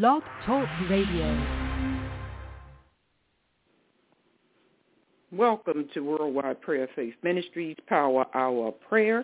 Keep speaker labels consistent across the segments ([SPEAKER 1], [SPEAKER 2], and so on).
[SPEAKER 1] Blog Talk Radio.
[SPEAKER 2] Welcome to Worldwide Prayer Faith Ministries Power Hour of Prayer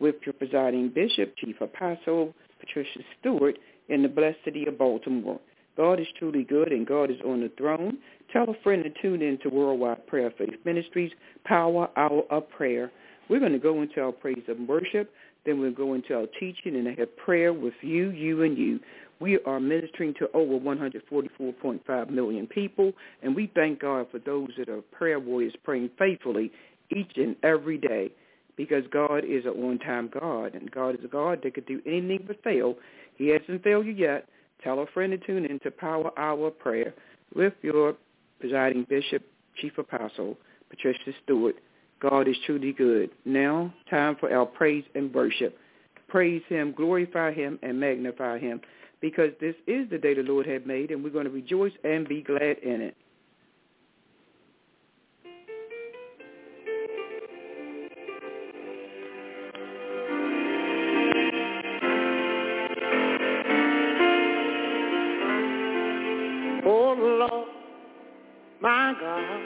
[SPEAKER 2] with your presiding bishop, Chief Apostle Patricia Stewart in the blessed city of Baltimore. God is truly good and God is on the throne. Tell a friend to tune in to Worldwide Prayer Faith Ministries Power Hour of Prayer. We're going to go into our praise and worship. Then we'll go into our teaching and have prayer with you, you, and you. We are ministering to over 144.5 million people, and we thank God for those that are prayer warriors praying faithfully each and every day because God is an on-time God, and God is a God that could do anything but fail. He hasn't failed you yet. Tell a friend to tune in to Power Hour Prayer with your presiding bishop, chief apostle, Patricia Stewart. God is truly good. Now, time for our praise and worship. Praise him, glorify him, and magnify him because this is the day the Lord had made, and we're going to rejoice and be glad in it.
[SPEAKER 3] Oh Lord, my God,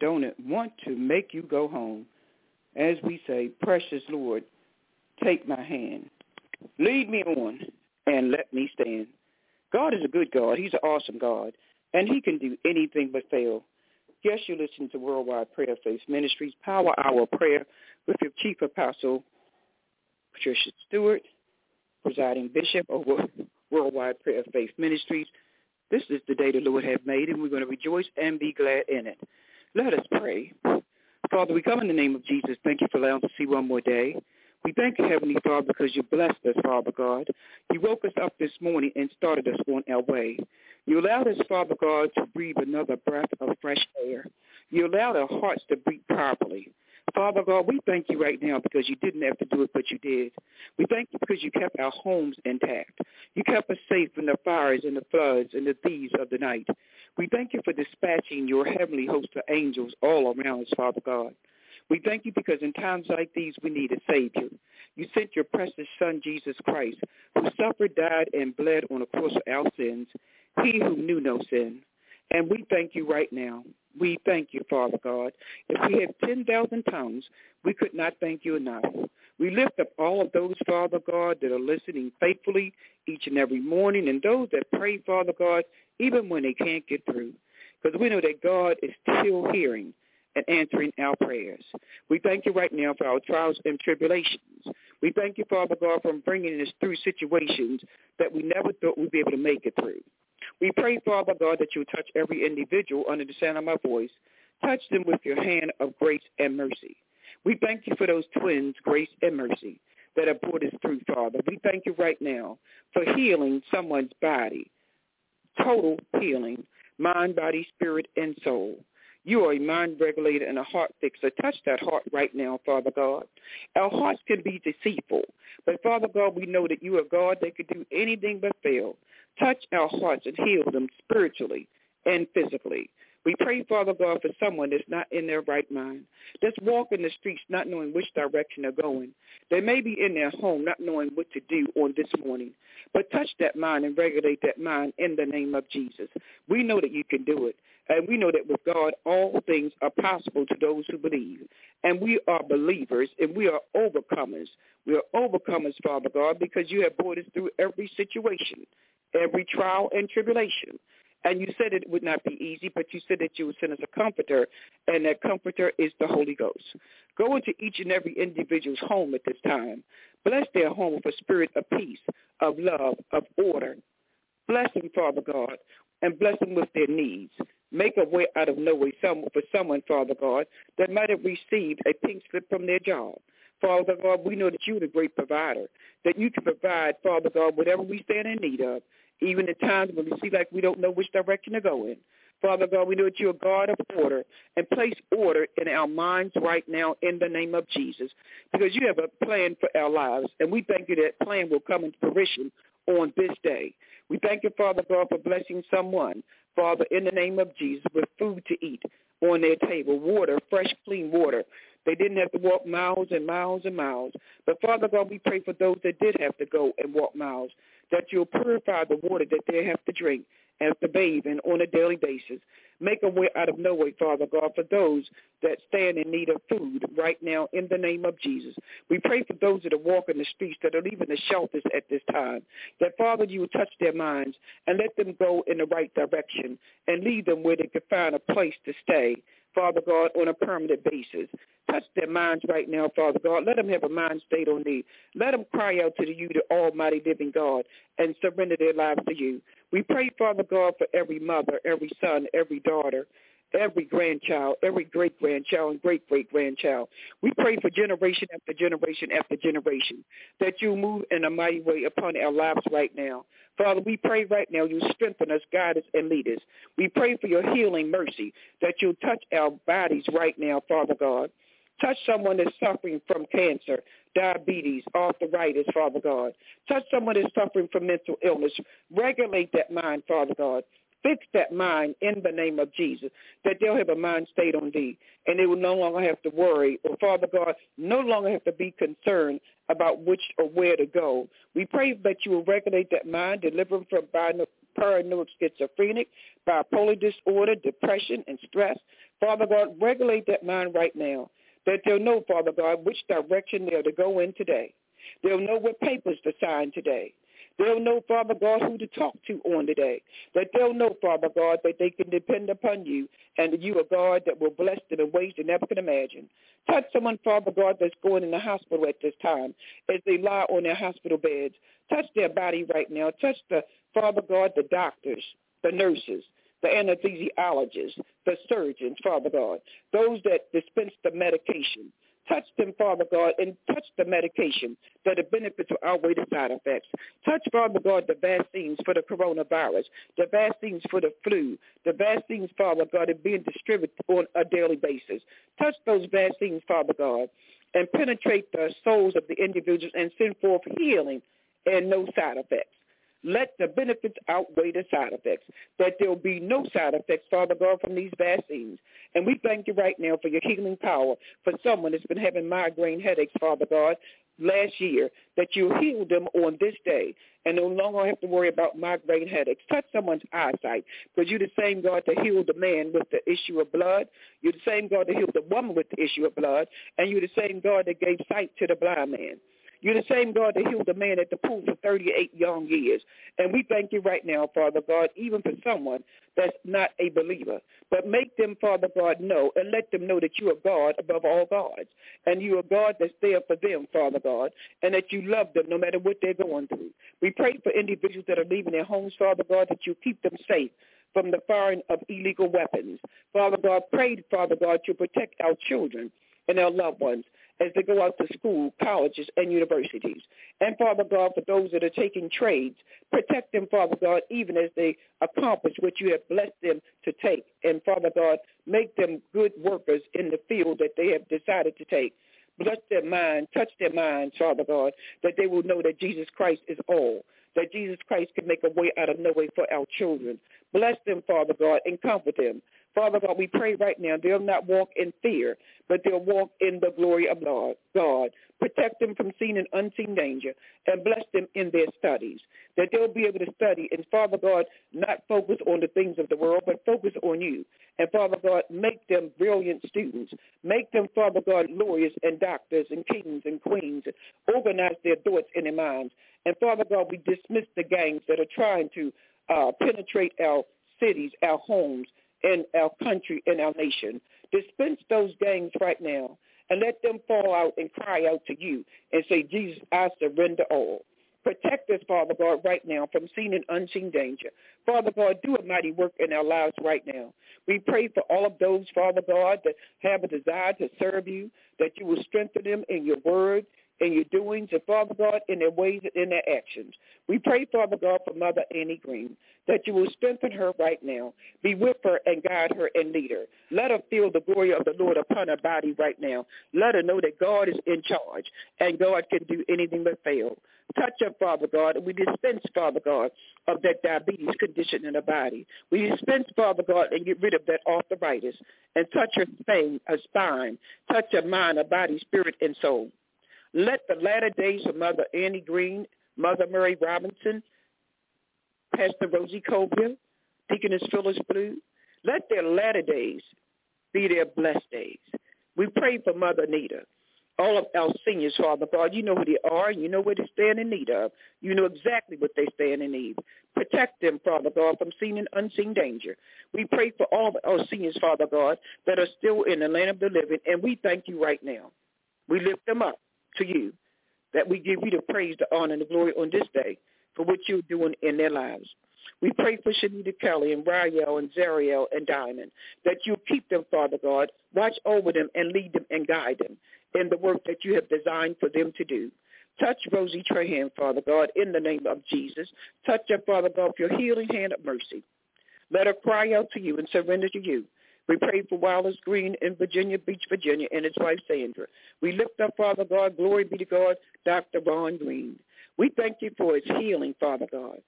[SPEAKER 2] Don't want to make you go home? As we say, precious Lord, take my hand. Lead me on and let me stand. God is a good God. He's an awesome God. And he can do anything but fail. Yes, you listen to Worldwide Prayer Faith Ministries, Power Hour Prayer with your Chief Apostle, Patricia Stewart, presiding bishop over Worldwide Prayer Faith Ministries. This is the day the Lord has made, and we're going to rejoice and be glad in it. Let us pray. Father, we come in the name of Jesus. Thank you for allowing us to see one more day. We thank you, Heavenly Father, because you blessed us, Father God. You woke us up this morning and started us on our way. You allowed us, Father God, to breathe another breath of fresh air. You allowed our hearts to beat properly. Father God, we thank you right now because you didn't have to do it, but you did. We thank you because you kept our homes intact. You kept us safe from the fires and the floods and the thieves of the night. We thank you for dispatching your heavenly host of angels all around us, Father God. We thank you because in times like these we need a Savior. You sent your precious Son, Jesus Christ, who suffered, died, and bled on the cross for our sins, he who knew no sin. And we thank you right now. We thank you, Father God. If we have 10,000 tongues, we could not thank you enough. We lift up all of those, Father God, that are listening faithfully each and every morning and those that pray, Father God, even when they can't get through. Because we know that God is still hearing and answering our prayers. We thank you right now for our trials and tribulations. We thank you, Father God, for bringing us through situations that we never thought we'd be able to make it through. We pray, Father God, that you touch every individual under the sound of my voice. Touch them with your hand of grace and mercy. We thank you for those twins, grace and mercy, that have brought us through, Father. We thank you right now for healing someone's body, total healing, mind, body, spirit, and soul. You are a mind regulator and a heart fixer. Touch that heart right now, Father God. Our hearts can be deceitful, but Father God, we know that you are God that could do anything but fail. Touch our hearts and heal them spiritually and physically. We pray, Father God, for someone that's not in their right mind, that's walking the streets not knowing which direction they're going. They may be in their home not knowing what to do on this morning. But touch that mind and regulate that mind in the name of Jesus. We know that you can do it. And we know that with God, all things are possible to those who believe. And we are believers and we are overcomers. We are overcomers, Father God, because you have brought us through every situation, every trial and tribulation. And you said it would not be easy, but you said that you would send us a comforter, and that comforter is the Holy Ghost. Go into each and every individual's home at this time. Bless their home with a spirit of peace, of love, of order. Bless them, Father God, and bless them with their needs. Make a way out of no way some, for someone, Father God, that might have received a pink slip from their job. Father God, we know that you're the great provider, that you can provide, Father God, whatever we stand in need of even at times when we see like we don't know which direction to go in. Father God, we know that you're a God of order and place order in our minds right now in the name of Jesus because you have a plan for our lives and we thank you that plan will come into fruition on this day. We thank you, Father God, for blessing someone, Father, in the name of Jesus, with food to eat on their table, water, fresh, clean water. They didn't have to walk miles and miles and miles. But Father God, we pray for those that did have to go and walk miles that you'll purify the water that they have to drink and to bathe in on a daily basis. Make a way out of no way, Father God, for those that stand in need of food right now in the name of Jesus. We pray for those that are walking the streets, that are leaving the shelters at this time, that, Father, you will touch their minds and let them go in the right direction and lead them where they can find a place to stay Father God, on a permanent basis. Touch their minds right now, Father God. Let them have a mind state on thee. Let them cry out to you, the almighty living God, and surrender their lives to you. We pray, Father God, for every mother, every son, every daughter, every grandchild, every great-grandchild and great-great-grandchild. We pray for generation after generation after generation that you move in a mighty way upon our lives right now. Father, we pray right now you strengthen us, guide us, and lead us. We pray for your healing mercy, that you touch our bodies right now, Father God. Touch someone that's suffering from cancer, diabetes, arthritis, Father God. Touch someone that's suffering from mental illness. Regulate that mind, Father God. Fix that mind in the name of Jesus, that they'll have a mind stayed on thee, and they will no longer have to worry, or Father God, no longer have to be concerned about which or where to go. We pray that you will regulate that mind, deliver them from paranoid schizophrenic, bipolar disorder, depression, and stress. Father God, regulate that mind right now, that they'll know, Father God, which direction they're to go in today. They'll know what papers to sign today. They'll know, Father God, who to talk to on today. That they'll know, Father God, that they can depend upon you and that you are God that will bless them in ways they never can imagine. Touch someone, Father God, that's going in the hospital at this time as they lie on their hospital beds. Touch their body right now. Touch the, Father God, the doctors, the nurses, the anesthesiologists, the surgeons, Father God, those that dispense the medication. Touch them, Father God, and touch the medication that the benefits will outweigh the side effects. Touch, Father God, the vaccines for the coronavirus, the vaccines for the flu, the vaccines, Father God, are being distributed on a daily basis. Touch those vaccines, Father God, and penetrate the souls of the individuals and send forth healing and no side effects. Let the benefits outweigh the side effects, that there will be no side effects, Father God, from these vaccines. And we thank you right now for your healing power for someone that's been having migraine headaches, Father God, last year, that you healed them on this day and no longer have to worry about migraine headaches. Touch someone's eyesight because you're the same God that healed the man with the issue of blood. You're the same God that healed the woman with the issue of blood. And you're the same God that gave sight to the blind man. You're the same God that healed the man at the pool for 38 young years. And we thank you right now, Father God, even for someone that's not a believer. But make them, Father God, know and let them know that you are God above all gods. And you are God that's there for them, Father God, and that you love them no matter what they're going through. We pray for individuals that are leaving their homes, Father God, that you keep them safe from the firing of illegal weapons. Father God, pray, Father God, to protect our children and our loved ones as they go out to school, colleges, and universities. And Father God, for those that are taking trades, protect them, Father God, even as they accomplish what you have blessed them to take. And Father God, make them good workers in the field that they have decided to take. Bless their mind, touch their minds, Father God, that they will know that Jesus Christ is all, that Jesus Christ can make a way out of no way for our children. Bless them, Father God, and comfort them. Father God, we pray right now they'll not walk in fear, but they'll walk in the glory of God. Protect them from seen and unseen danger and bless them in their studies, that they'll be able to study and, Father God, not focus on the things of the world, but focus on you. And, Father God, make them brilliant students. Make them, Father God, lawyers and doctors and kings and queens. Organize their thoughts in their minds. And, Father God, we dismiss the gangs that are trying to uh, penetrate our cities, our homes, in our country, in our nation. Dispense those gangs right now and let them fall out and cry out to you and say, Jesus, I surrender all. Protect us, Father God, right now from seen and unseen danger. Father God, do a mighty work in our lives right now. We pray for all of those, Father God, that have a desire to serve you, that you will strengthen them in your word, in your doings, and Father God, in their ways and in their actions. We pray, Father God, for Mother Annie Green, that you will strengthen her right now. Be with her and guide her and lead her. Let her feel the glory of the Lord upon her body right now. Let her know that God is in charge and God can do anything but fail. Touch her, Father God, and we dispense, Father God, of that diabetes condition in her body. We dispense, Father God, and get rid of that arthritis and touch her spine, her spine, touch her mind, her body, spirit, and soul. Let the latter days of Mother Annie Green, Mother Mary Robinson, Pastor Rosie Cobia, Deaconess Phyllis Blue, let their latter days be their blessed days. We pray for Mother Nita, all of our seniors, Father God. You know who they are. You know what they stand in need of. You know exactly what they stand in need. Protect them, Father God, from seen and unseen danger. We pray for all of our seniors, Father God, that are still in the land of the living, and we thank you right now. We lift them up to you, that we give you the praise, the honor, and the glory on this day for what you're doing in their lives. We pray for Shanita Kelly and Rael and Zariel and Diamond, that you keep them, Father God, watch over them and lead them and guide them in the work that you have designed for them to do. Touch Rosie Trahan, Father God, in the name of Jesus. Touch her, Father God, with your healing hand of mercy. Let her cry out to you and surrender to you. We pray for Wallace Green in Virginia Beach, Virginia, and his wife Sandra. We lift up, Father God, glory be to God, Dr. Ron Green. We thank you for his healing, Father God.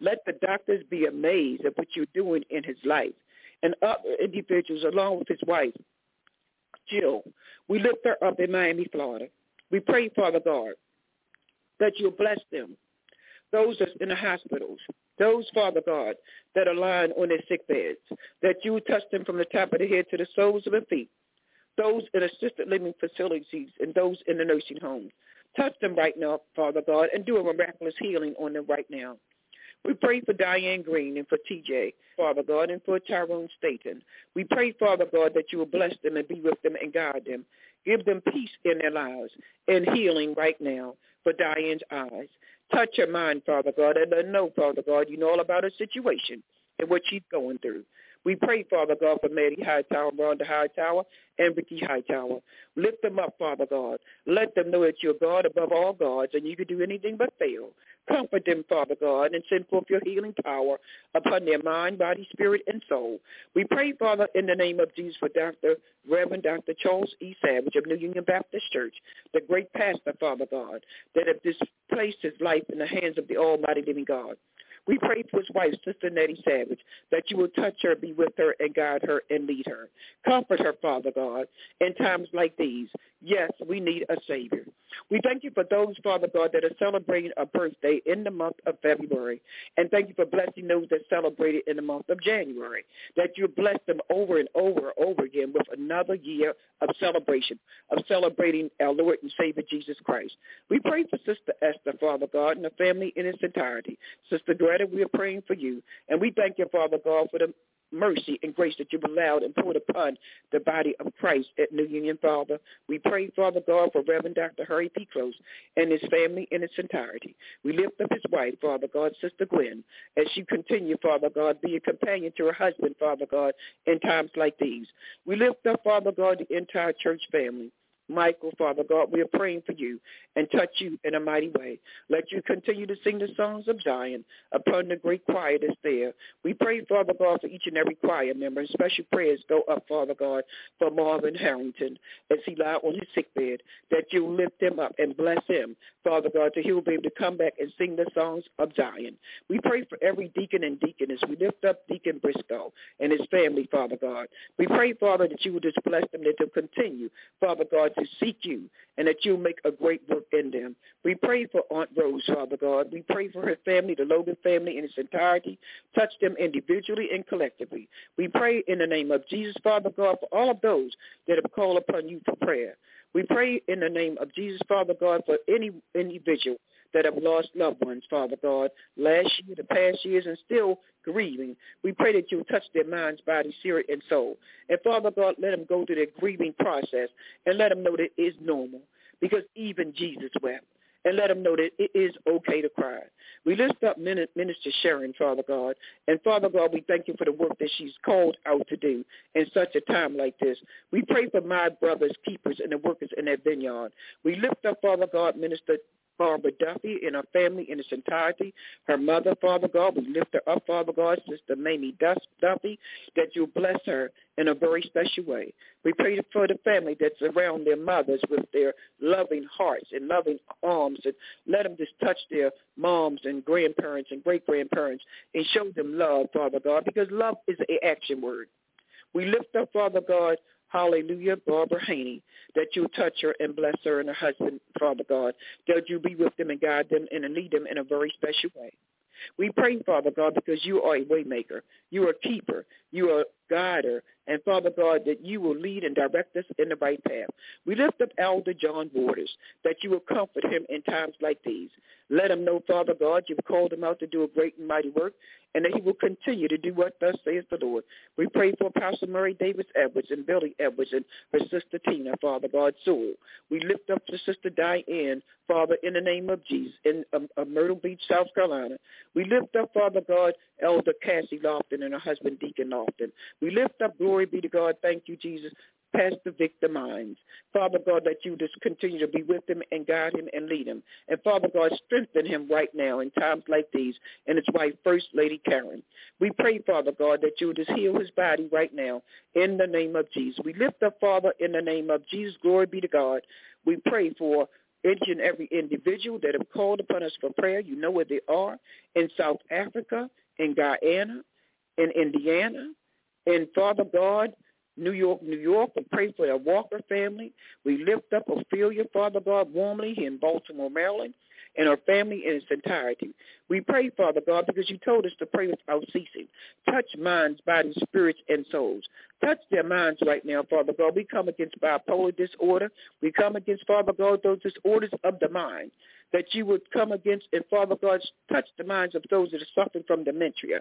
[SPEAKER 2] Let the doctors be amazed at what you're doing in his life and other individuals along with his wife, Jill. We lift her up in Miami, Florida. We pray, Father God, that you'll bless them, those that's in the hospitals, Those, Father God, that are lying on their sick beds, that you touch them from the top of the head to the soles of their feet. Those in assisted living facilities and those in the nursing homes. Touch them right now, Father God, and do a miraculous healing on them right now. We pray for Diane Green and for TJ, Father God, and for Tyrone Staten. We pray, Father God, that you will bless them and be with them and guide them. Give them peace in their lives and healing right now for Diane's eyes. Touch her mind, Father God, and let her know, Father God, you know all about her situation and what she's going through. We pray, Father God, for Mary Hightower, Rhonda Hightower, and Ricky Hightower. Lift them up, Father God. Let them know that you're God above all gods, and you can do anything but fail. Comfort them, Father God, and send forth your healing power upon their mind, body, spirit, and soul. We pray, Father, in the name of Jesus for Dr. Reverend Dr. Charles E. Savage of New Union Baptist Church, the great pastor, Father God, that have displaced his life in the hands of the almighty living God. We pray for his wife, Sister Nettie Savage, that you will touch her, be with her, and guide her and lead her. Comfort her, Father God, in times like these. Yes, we need a Savior. We thank you for those, Father God, that are celebrating a birthday in the month of February. And thank you for blessing those that celebrated in the month of January, that you bless them over and over and over again with another year of celebration, of celebrating our Lord and Savior Jesus Christ. We pray for Sister Esther, Father God, and the family in its entirety. Sister Greta, we are praying for you. And we thank you, Father God, for the mercy and grace that you've allowed and poured upon the body of Christ at New Union, Father. We pray, Father God, for Reverend Dr. Harry P. Close and his family in its entirety. We lift up his wife, Father God, Sister Gwen, as she continue, Father God, be a companion to her husband, Father God, in times like these. We lift up, Father God, the entire church family. Michael, Father God, we are praying for you and touch you in a mighty way. Let you continue to sing the songs of Zion upon the great choir that's there. We pray, Father God, for each and every choir member, and special prayers go up, Father God, for Marvin Harrington as he lie on his sick bed, that you lift him up and bless him, Father God, that he will be able to come back and sing the songs of Zion. We pray for every deacon and deaconess. We lift up Deacon Briscoe and his family, Father God. We pray, Father, that you will just bless them, that they'll continue, Father God, to seek you and that you'll make a great work in them. We pray for Aunt Rose, Father God. We pray for her family, the Logan family in its entirety. Touch them individually and collectively. We pray in the name of Jesus, Father God, for all of those that have called upon you for prayer. We pray in the name of Jesus, Father God, for any individual that have lost loved ones, Father God, last year, the past years, and still grieving. We pray that you touch their minds, body, spirit, and soul. And Father God, let them go through their grieving process and let them know that it is normal because even Jesus wept. And let them know that it is okay to cry. We lift up Minister Sharon, Father God. And Father God, we thank you for the work that she's called out to do in such a time like this. We pray for my brothers, keepers, and the workers in that vineyard. We lift up, Father God, Minister Barbara Duffy and her family in its entirety. Her mother, Father God, we lift her up, Father God, Sister Mamie Duffy, that you bless her in a very special way. We pray for the family that's around their mothers with their loving hearts and loving arms and let them just touch their moms and grandparents and great-grandparents and show them love, Father God, because love is an action word. We lift up, Father God, Hallelujah, Barbara Haney, that you touch her and bless her and her husband, Father God, that you be with them and guide them and lead them in a very special way. We pray, Father God, because you are a waymaker. You are a keeper. You are a guider. And Father God, that you will lead and direct us in the right path. We lift up Elder John Waters, that you will comfort him in times like these. Let him know, Father God, you've called him out to do a great and mighty work, and that he will continue to do what thus says the Lord. We pray for Pastor Murray Davis Edwards and Billy Edwards and her sister Tina, Father God, soul. We lift up to Sister Diane, Father, in the name of Jesus, in um, uh, Myrtle Beach, South Carolina. We lift up, Father God, Elder Cassie Lofton and her husband Deacon Lofton. We lift up, glory be to God, thank you, Jesus, Pastor Victor Mines. Father God, that you just continue to be with him and guide him and lead him. And Father God, strengthen him right now in times like these and his wife, First Lady Karen. We pray, Father God, that you just heal his body right now in the name of Jesus. We lift up, Father, in the name of Jesus. Glory be to God. We pray for each and every individual that have called upon us for prayer. You know where they are in South Africa, in Guyana, in Indiana, in Father God, New York, New York. We pray for the Walker family. We lift up Ophelia, Father God, warmly in Baltimore, Maryland. and her family in its entirety. We pray, Father God, because you told us to pray without ceasing. Touch minds, bodies, spirits, and souls. Touch their minds right now, Father God. We come against bipolar disorder. We come against, Father God, those disorders of the mind that you would come against and, Father God, touch the minds of those that are suffering from dementia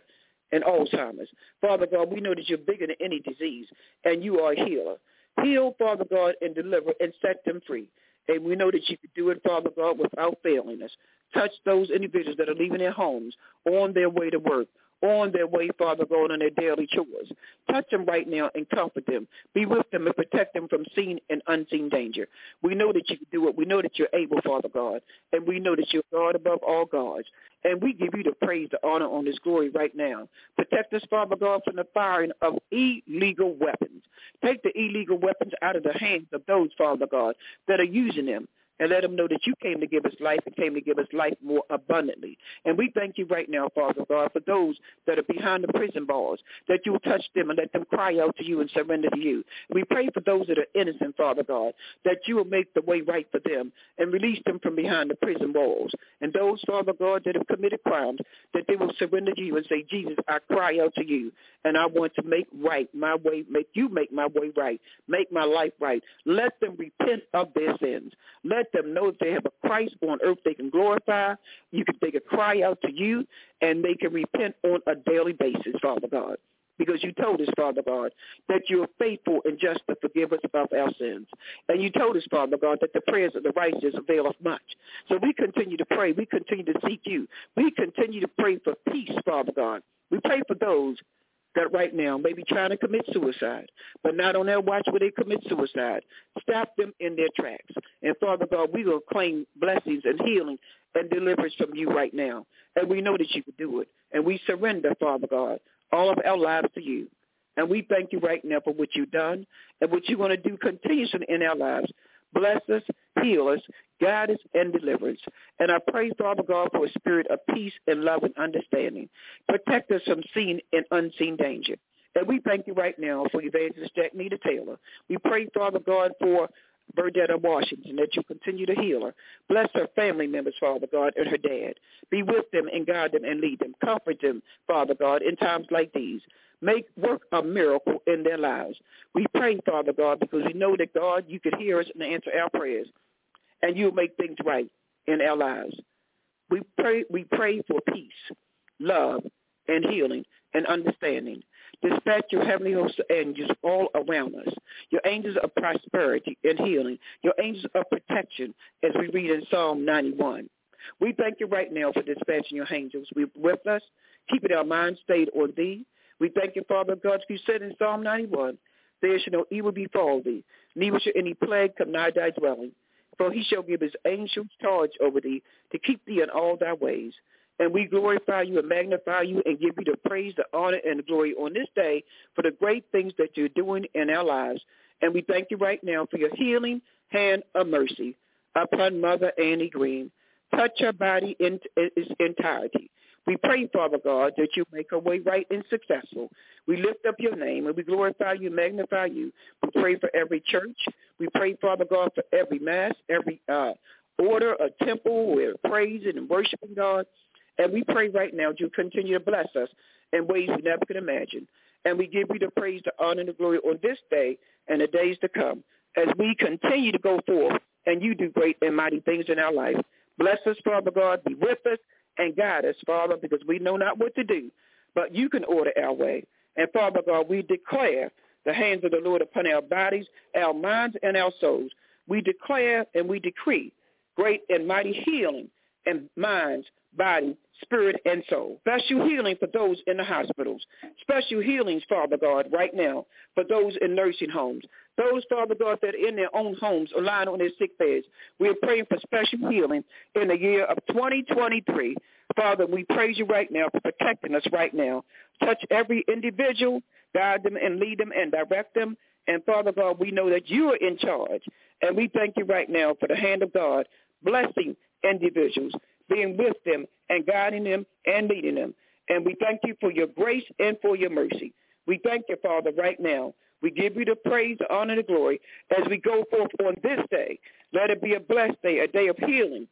[SPEAKER 2] and Alzheimer's. Father God, we know that you're bigger than any disease, and you are a healer. Heal, Father God, and deliver and set them free. And we know that you can do it, Father God, without failing us. Touch those individuals that are leaving their homes on their way to work, on their way, Father God, on their daily chores. Touch them right now and comfort them. Be with them and protect them from seen and unseen danger. We know that you can do it. We know that you're able, Father God. And we know that you're God above all gods. And we give you the praise, the honor on this glory right now. Protect us, Father God, from the firing of illegal weapons. Take the illegal weapons out of the hands of those, Father God, that are using them and let them know that you came to give us life and came to give us life more abundantly. And we thank you right now, Father God, for those that are behind the prison bars, that you will touch them and let them cry out to you and surrender to you. We pray for those that are innocent, Father God, that you will make the way right for them and release them from behind the prison walls. And those, Father God, that have committed crimes, that they will surrender to you and say, Jesus, I cry out to you, and I want to make right my way, make you make my way right, make my life right. Let them repent of their sins. Let let them know that they have a Christ on earth they can glorify. You can they can cry out to you and they can repent on a daily basis, Father God. Because you told us, Father God, that you are faithful and just to forgive us of our sins. And you told us, Father God, that the prayers of the righteous avail us much. So we continue to pray. We continue to seek you. We continue to pray for peace, Father God. We pray for those that right now may be trying to commit suicide, but not on their watch where they commit suicide. Stop them in their tracks. And Father God, we will claim blessings and healing and deliverance from you right now. And we know that you can do it. And we surrender, Father God, all of our lives to you. And we thank you right now for what you've done and what you're going to do continuously in our lives. Bless us, heal us, guide us, and deliver us. And I pray, Father God, for a spirit of peace and love and understanding. Protect us from seen and unseen danger. And we thank you right now for Evangelist Jack Nita Taylor. We pray, Father God, for Burdetta Washington, that you continue to heal her. Bless her family members, Father God, and her dad. Be with them and guide them and lead them. Comfort them, Father God, in times like these. Make work a miracle in their lives. We pray, Father God, because we know that, God, you could hear us and answer our prayers, and you'll make things right in our lives. We pray, we pray for peace, love, and healing and understanding. Dispatch your heavenly host of angels all around us. Your angels of prosperity and healing. Your angels of protection, as we read in Psalm 91. We thank you right now for dispatching your angels with us, keeping our minds stayed on thee, we thank you, Father God, you said in Psalm 91, there shall no evil befall thee, neither shall any plague come nigh thy dwelling. For he shall give his angels charge over thee to keep thee in all thy ways. And we glorify you and magnify you and give you the praise, the honor, and the glory on this day for the great things that you're doing in our lives. And we thank you right now for your healing hand of mercy upon Mother Annie Green. Touch her body in its entirety. We pray, Father God, that you make our way right and successful. We lift up your name and we glorify you, magnify you. We pray for every church. We pray, Father God, for every mass, every uh, order, a temple where praising and worshiping God. And we pray right now that you continue to bless us in ways we never could imagine. And we give you the praise, the honor, and the glory on this day and the days to come as we continue to go forth and you do great and mighty things in our life. Bless us, Father God. Be with us and guide us, Father, because we know not what to do, but you can order our way. And Father God, we declare the hands of the Lord upon our bodies, our minds, and our souls. We declare and we decree great and mighty healing in minds, body, spirit, and soul. Special healing for those in the hospitals. Special healings, Father God, right now for those in nursing homes. Those, Father God, that are in their own homes or lying on their sick beds. We are praying for special healing in the year of 2023. Father, we praise you right now for protecting us right now. Touch every individual, guide them and lead them and direct them. And Father God, we know that you are in charge. And we thank you right now for the hand of God blessing individuals, being with them and guiding them and leading them. And we thank you for your grace and for your mercy. We thank you, Father, right now we give you the praise, the honor, and the glory as we go forth on this day. Let it be a blessed day, a day of healing,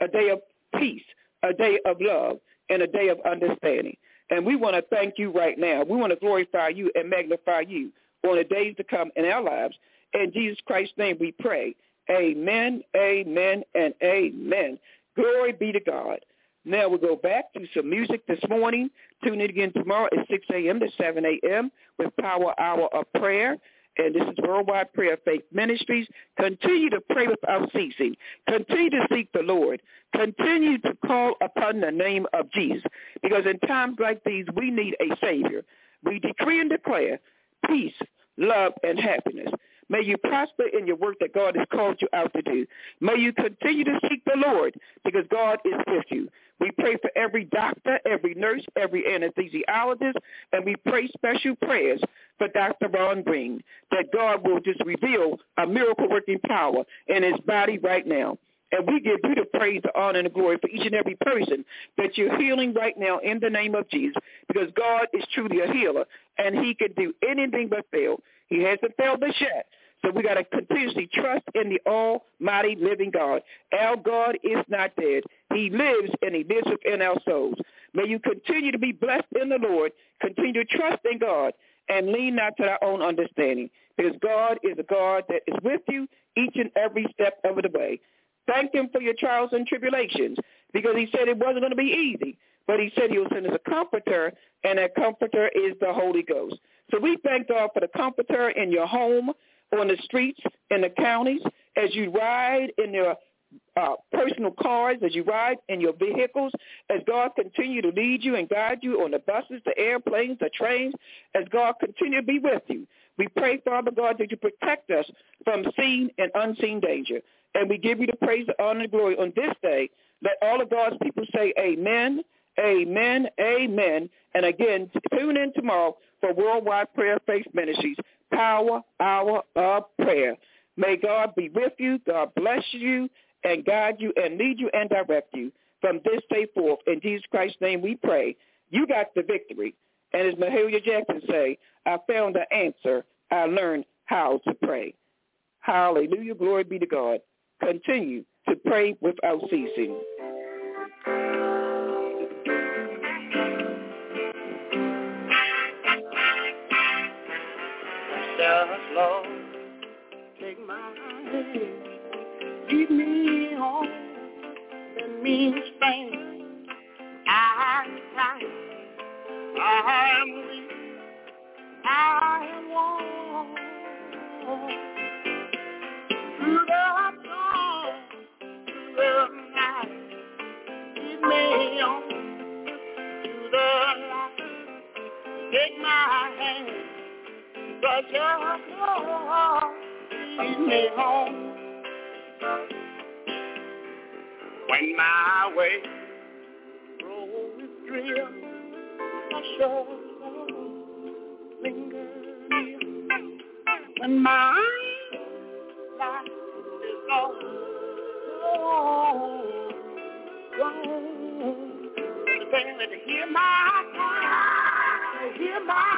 [SPEAKER 2] a day of peace, a day of love, and a day of understanding. And we want to thank you right now. We want to glorify you and magnify you on the days to come in our lives. In Jesus Christ's name we pray. Amen, amen, and amen. Glory be to God. Now we'll go back to some music this morning. Tune in again tomorrow at 6 a.m. to 7 a.m. with Power Hour of Prayer. And this is Worldwide Prayer Faith Ministries. Continue to pray without ceasing. Continue to seek the Lord. Continue to call upon the name of Jesus. Because in times like these, we need a Savior. We decree and declare peace, love, and happiness. May you prosper in your work that God has called you out to do. May you continue to seek the Lord because God is with you. We pray for every doctor, every nurse, every anesthesiologist, and we pray special prayers for Dr. Ron Green, that God will just reveal a miracle-working power in his body right now. And we give you the praise, the honor, and the glory for each and every person that you're healing right now in the name of Jesus because God is truly a healer, and he can do anything but fail. He hasn't failed us yet. So we got to continuously trust in the almighty living God. Our God is not dead. He lives and he lives within our souls. May you continue to be blessed in the Lord. Continue to trust in God and lean not to our own understanding because God is a God that is with you each and every step of the way. Thank him for your trials and tribulations because he said it wasn't going to be easy, but he said he will send us a comforter, and that comforter is the Holy Ghost. So we thank God for the comforter in your home, on the streets, in the counties, as you ride in your uh, personal cars, as you ride in your vehicles, as God continue to lead you and guide you on the buses, the airplanes, the trains, as God continue to be with you. We pray, Father God, that you protect us from seen and unseen danger. And we give you the praise, the honor, and glory on this day. Let all of God's people say amen, amen, amen. And again, tune in tomorrow for Worldwide Prayer Faith Ministries, Power Hour of Prayer. May God be with you. God bless you and guide you and lead you and direct you from this day forth. In Jesus Christ's name we pray. You got the victory. And as Mahalia Jackson say, I found the answer. I learned how to pray. Hallelujah. Glory be to God. Continue to pray without ceasing.
[SPEAKER 3] Just Lord, take my hand, lead me home, let me stand. I am tired, I am weak, I am worn. Through the storm, through the night, lead me on to the light. Take my hand. But your Lord, lead me home. When my way grows drear, I shall linger near. When my life is gone, gone, gone, to hear my cry, hear my.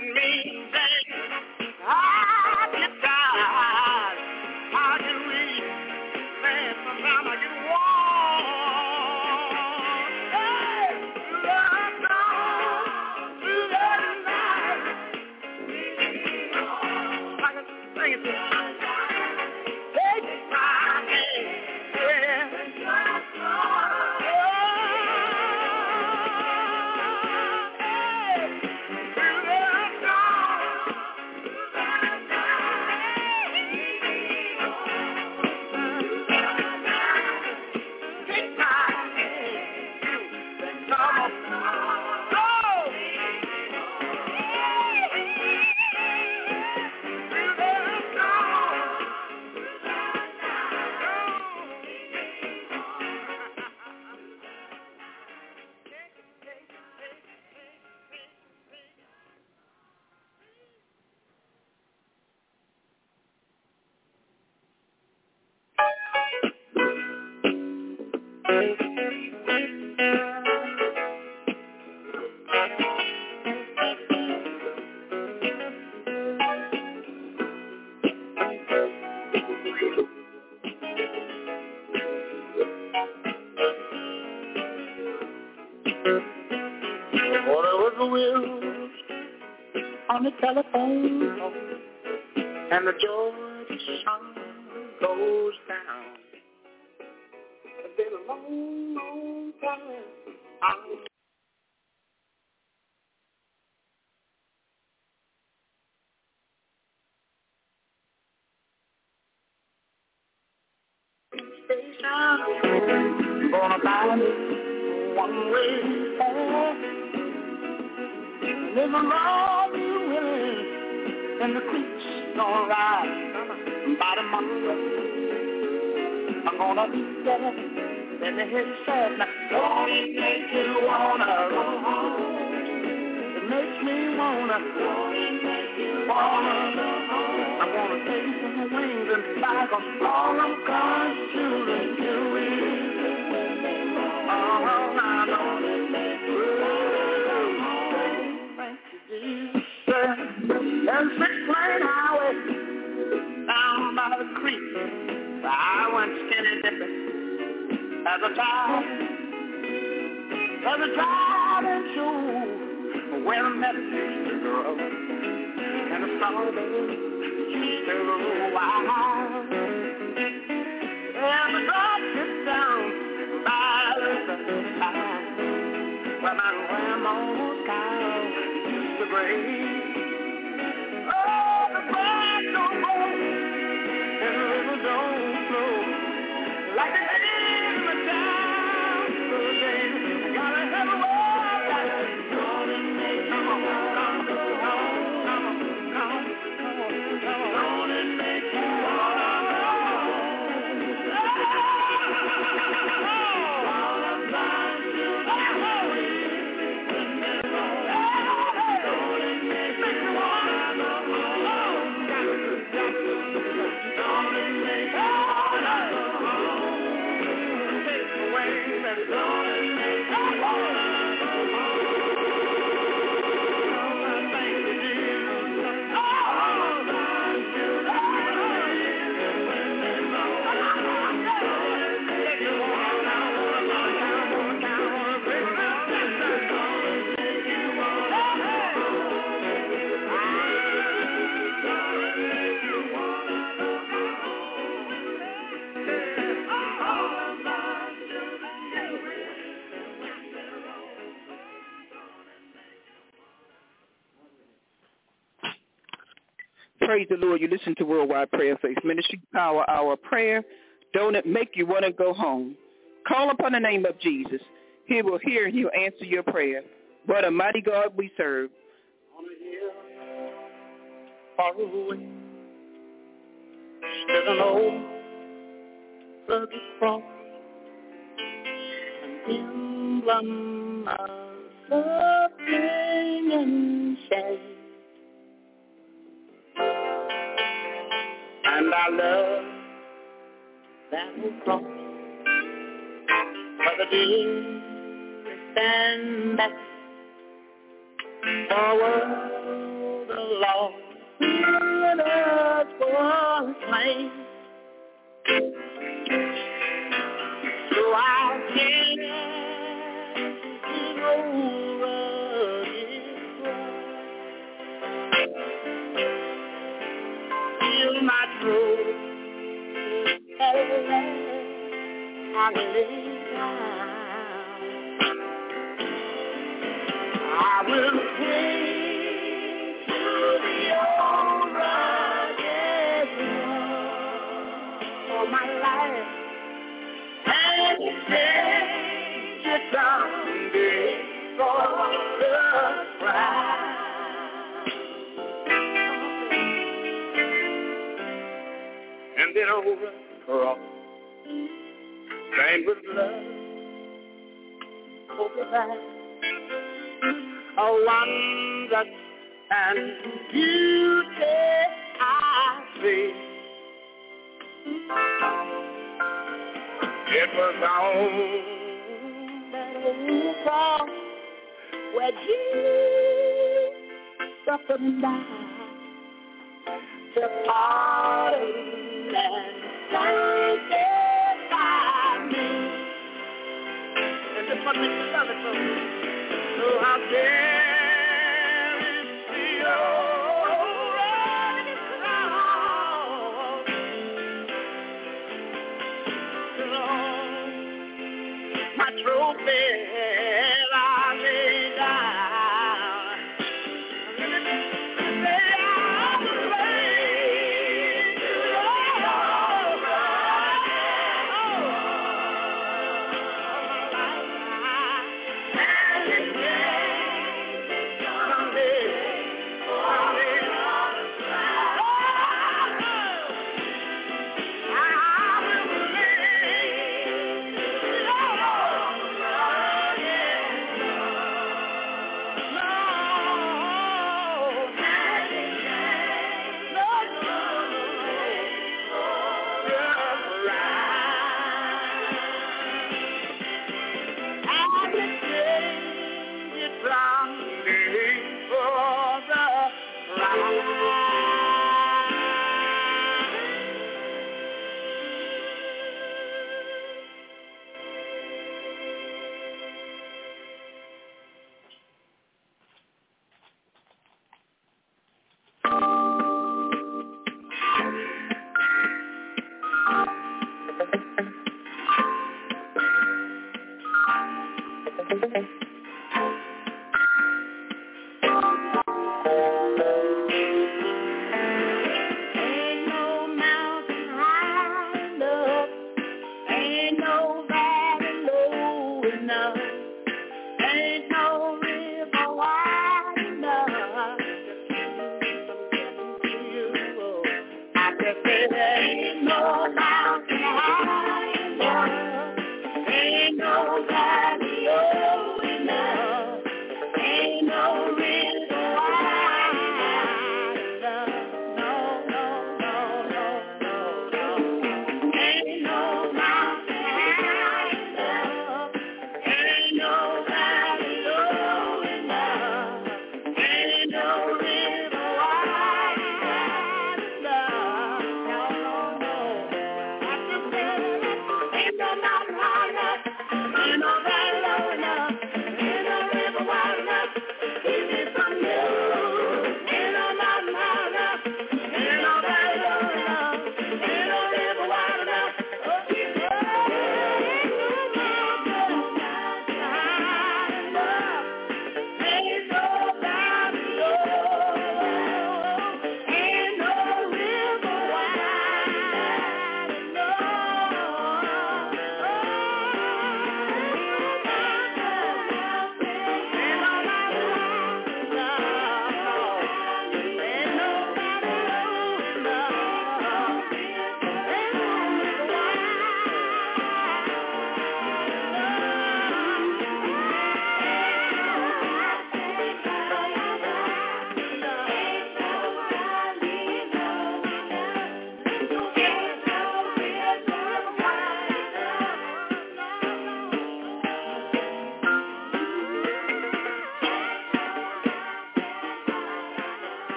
[SPEAKER 3] Me There's a Lord who willing, and the creek's gonna rise by tomorrow. I'm gonna be there, Then me hear you say, don't it make you wanna go home? It makes me wanna, don't it make you wanna go home? I'm gonna take some wings and fly, cause all I'm gonna do is do it. Oh, I know. Brooklyn highway, down by the creek, I went skinny dipping as a child. As a child driving shoe, where I met a sister girl, and the strawberries used to grow wild.
[SPEAKER 2] Lord, Praise the Lord. You listen to Worldwide Prayer Faith Ministry, Power Hour Prayer. Don't make you want to go home? Call upon the name of Jesus. He will hear and he'll answer your prayer. What a mighty God we serve.
[SPEAKER 3] On a hill far away, stood an old rugged cross, an emblem of suffering and shame. And I love that will cross. For the dear stand back. For a world of lost sinners was slain. So I can't I will pray to the for my life and change it someday for. And then over cross, stained with blood, over that a wondrous and beauty I see. It was on that cross where Jesus suffered. Died to pardon and One makes me love it so. So how dare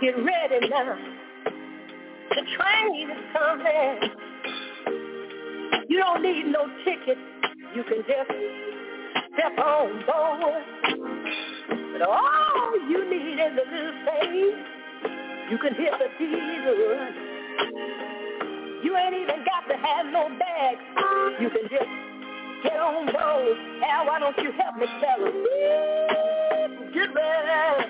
[SPEAKER 3] Get ready now. The train is coming. You don't need no ticket. You can just step on board. But all you need is a little faith. You can hear the diesel. You ain't even got to have no bags. You can just get on board. Now why don't you help me, fella? Get ready.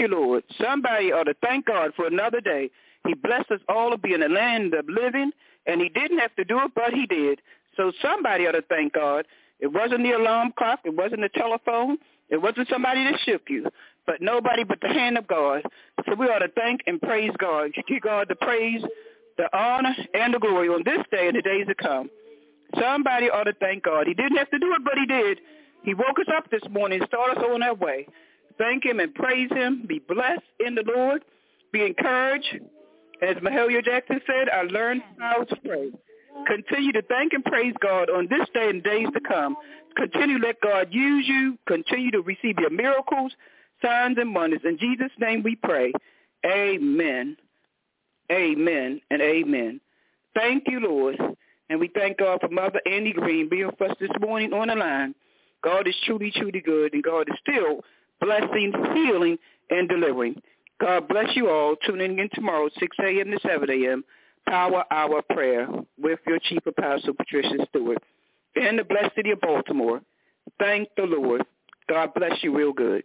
[SPEAKER 2] you, Lord. Somebody ought to thank God for another day. He blessed us all to be in the land of living, and he didn't have to do it, but he did. So somebody ought to thank God. It wasn't the alarm clock. It wasn't the telephone. It wasn't somebody that shook you, but nobody but the hand of God. So we ought to thank and praise God. Give God the praise, the honor, and the glory on this day and the days to come. Somebody ought to thank God. He didn't have to do it, but he did. He woke us up this morning and started us on our way. Thank him and praise him. Be blessed in the Lord. Be encouraged. As Mahalia Jackson said, I learned how to pray. Continue to thank and praise God on this day and days to come. Continue to let God use you. Continue to receive your miracles, signs, and wonders. In Jesus' name we pray. Amen. Amen and amen. Thank you, Lord. And we thank God for Mother Annie Green being with us this morning on the line. God is truly, truly good, and God is still blessing, healing, and delivering. God bless you all. Tuning in tomorrow, 6 a.m. to 7 a.m. Power Hour Prayer with your Chief Apostle, Patricia Stewart, in the blessed city of Baltimore. Thank the Lord. God bless you real good.